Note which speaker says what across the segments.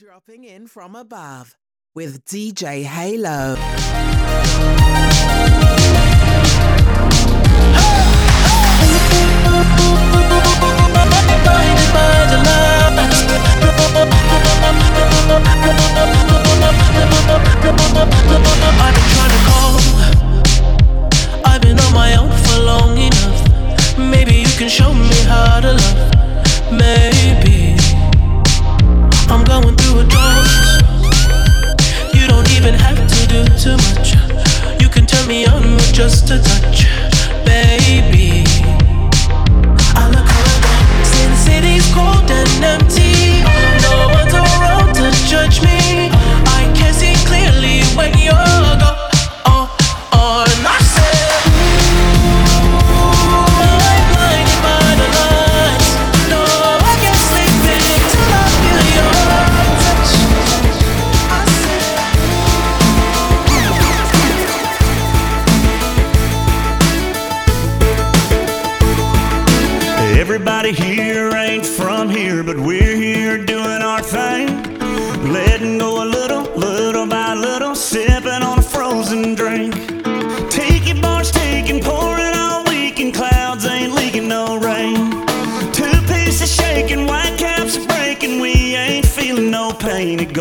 Speaker 1: Dropping in from above with DJ Halo.
Speaker 2: I've been trying to call. I've been on my own for long enough. Maybe you can show me how to love. Maybe I'm going through a drought. You don't even have to do too much. You can turn me on with just a touch, baby. I look around, since city's cold and empty.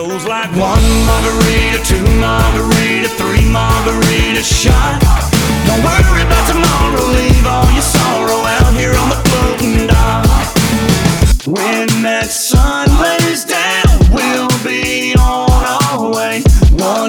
Speaker 3: Goes like one margarita, two margarita, three margarita shot. Don't worry about tomorrow, leave all your sorrow out here on the floating dock. When that sun lays down, we'll be on our way. One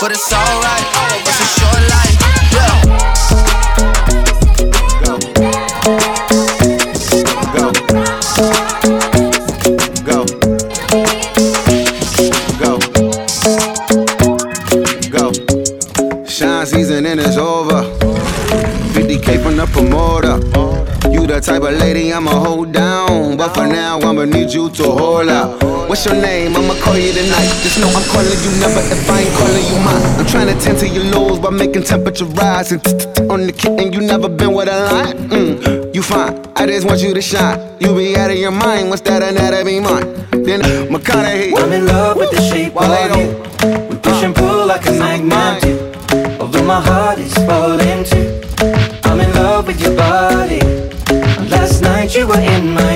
Speaker 4: but it's alright. It's a short life, yeah.
Speaker 5: Go. Go. Go. Go. Shine season and it's over. 50k from the promoter. You the type of lady I'ma hold down. But for now, I'ma need you to hold out. What's your name? I'ma call you tonight. Just know I'm calling you never if I ain't calling you mine. I'm trying to tend to your lows by making temperature rise. And on the kitten, you never been with a line. Mm, you fine. I just want you to shine. You be out of your mind. What's that anatomy mine? Then McConaughey.
Speaker 6: I'm in love with the shape
Speaker 5: While
Speaker 6: of you. We push and pull like a magnet. Although my heart is falling too. I'm in love with your body. Last night you were in my. And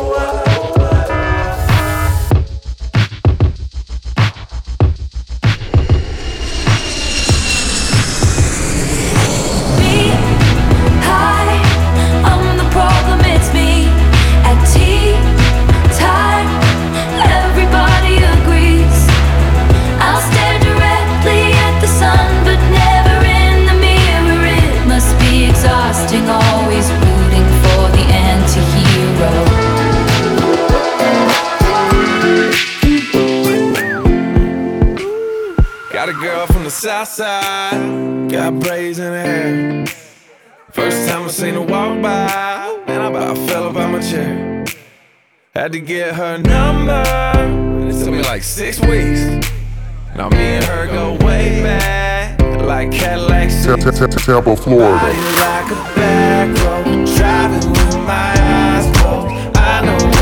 Speaker 7: Southside,
Speaker 8: got braids in the hair. First time I seen her walk by, and I about fell up out my chair. Had to get her number, it took me like six weeks. Now me and her go way back, like Cadillac
Speaker 9: Tampa, Florida.
Speaker 8: Like a back road, driving
Speaker 9: with my eyes closed. I know.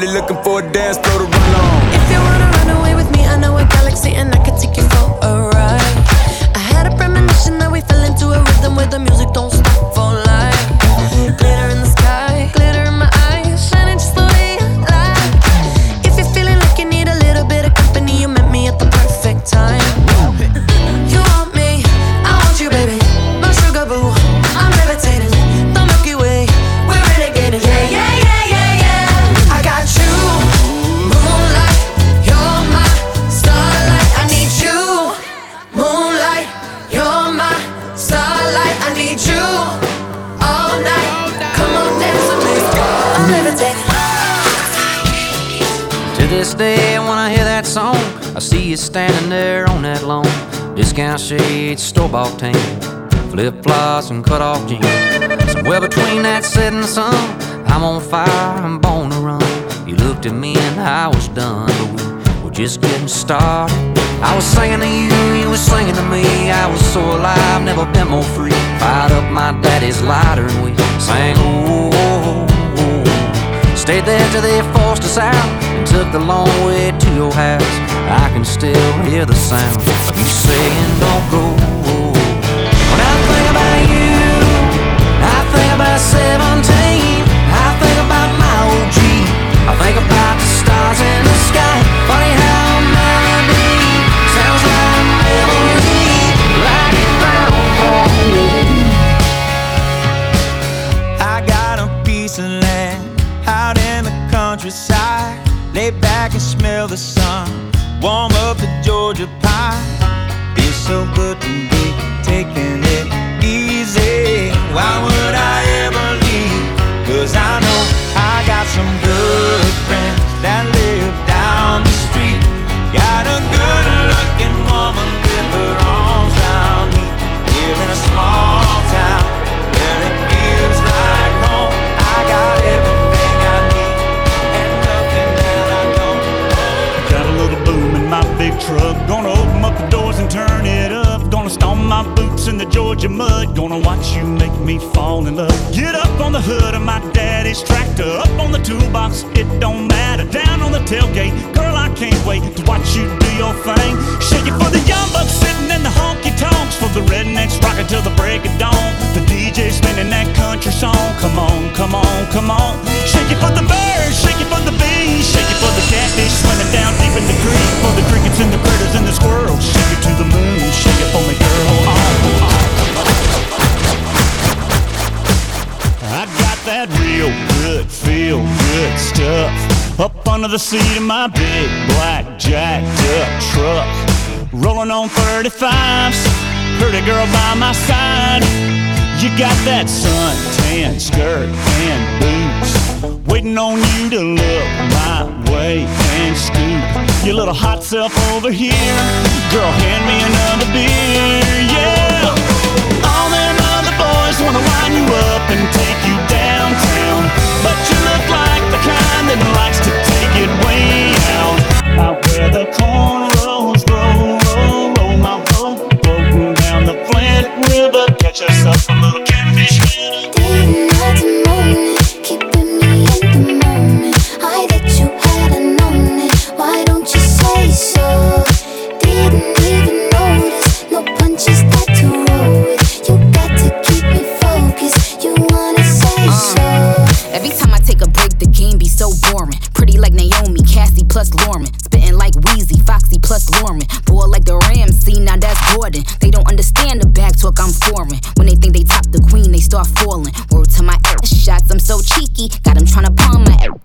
Speaker 9: Everybody looking for a dance
Speaker 10: floor this day, when I hear that song, I see you standing there on that lawn. Discount shades, store bought tan, flip flops and cut off jeans. Somewhere between that setting sun, I'm on fire, I'm born to run. You looked at me and I was done, but we were just getting started. I was singing to you, you were singing to me. I was so alive, never been more free. Fired up my daddy's lighter and we sang, oh, oh, oh. Stayed there till they forced us out took the long way to your house. I can still hear the sound of you saying, Don't go. When I think about you, I think about 17. I think about my OG. I think about the stars in the sky. Funny how a melody sounds like memory. Like it found for you.
Speaker 11: I got a piece of land out in the countryside. Lay back and smell the sun. Warm up the Georgia pie. Feels so good to be taking it easy. Why would I ever leave? Cause I know I got some good friends that live down the street. Got a good looking woman
Speaker 3: truck. Gonna open up the doors and turn it up. Gonna stomp my boots in the Georgia mud. Gonna watch you make me fall in love. Get up on the hood of my daddy's tractor. Up on the toolbox, it don't matter. Down on the tailgate, girl, I can't wait to watch you do your thing. Shake it for the young bucks sitting in the honky tonks. For the rednecks rocking till the break of dawn. The DJ spinning that country song. Come on, come on, come on. Shake it for the birds, shake it for the bees, up under the seat of my big black jacked up truck. Rolling on 35s, pretty girl by my side. You got that suntan skirt and boots, waiting on you to look my way and scoop your little hot self over here. Girl, hand me another beer, yeah. All them other boys wanna line you up and take you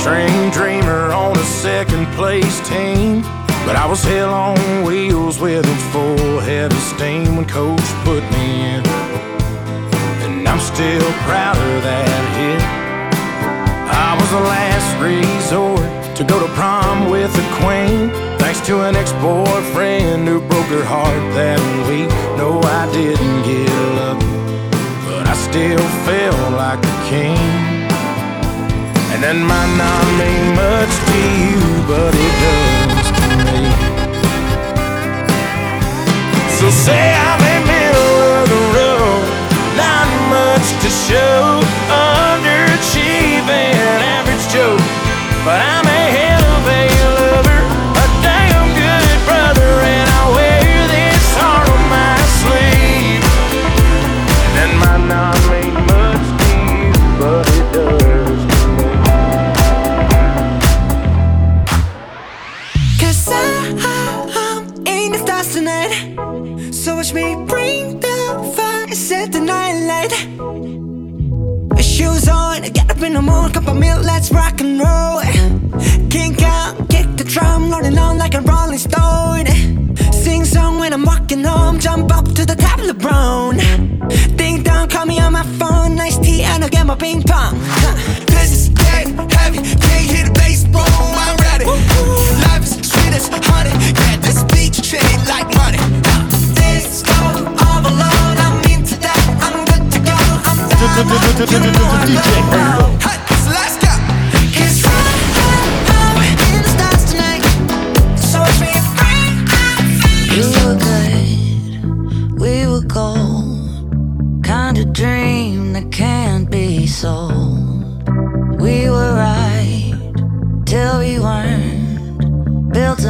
Speaker 8: string dreamer on a second place team. But I was hell on wheels with a full head of steam when coach put me in.
Speaker 11: And I'm still proud of that hit. I was the last resort to go to prom with the queen. Thanks to an ex-boyfriend who broke her heart that week. No, I didn't get up, but I still felt like a king. And that might not mean much to you, but it does to me. So say I'm in middle of the road, not much to show, underachieving average Joe, but I'm
Speaker 12: ahead.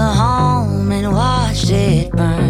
Speaker 12: home and
Speaker 7: watched it burn.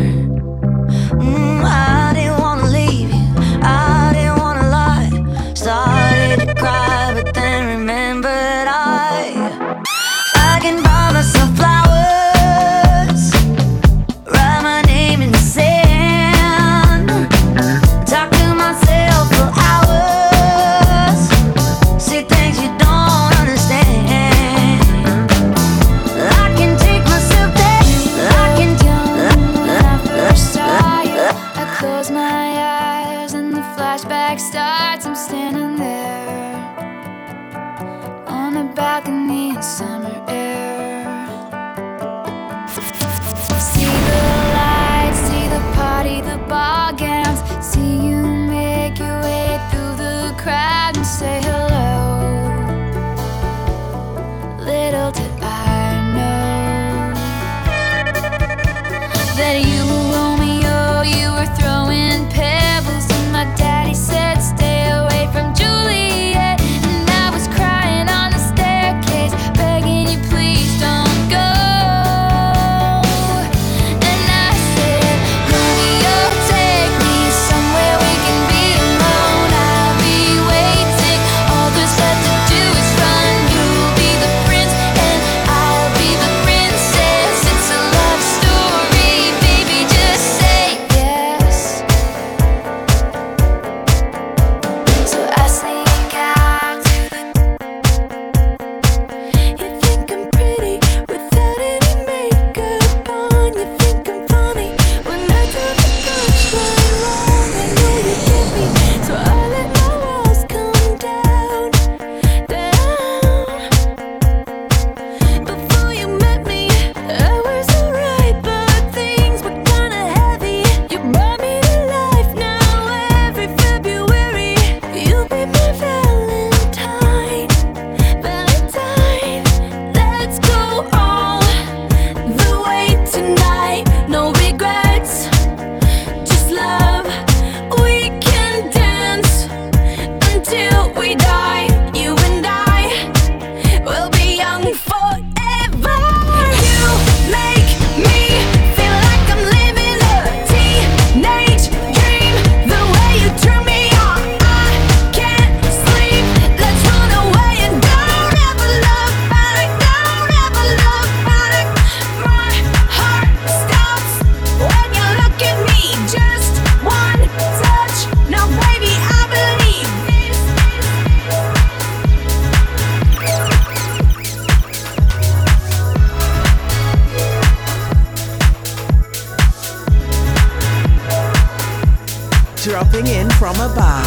Speaker 1: dropping in from above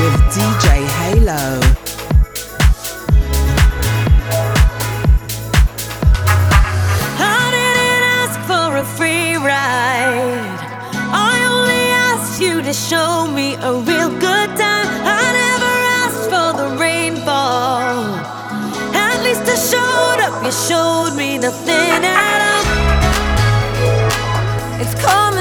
Speaker 1: with DJ Halo.
Speaker 13: I didn't ask for a free ride. I only asked you to show me a real good time. I never asked for the rainfall. At least I showed up, you showed me the thin all. It's coming.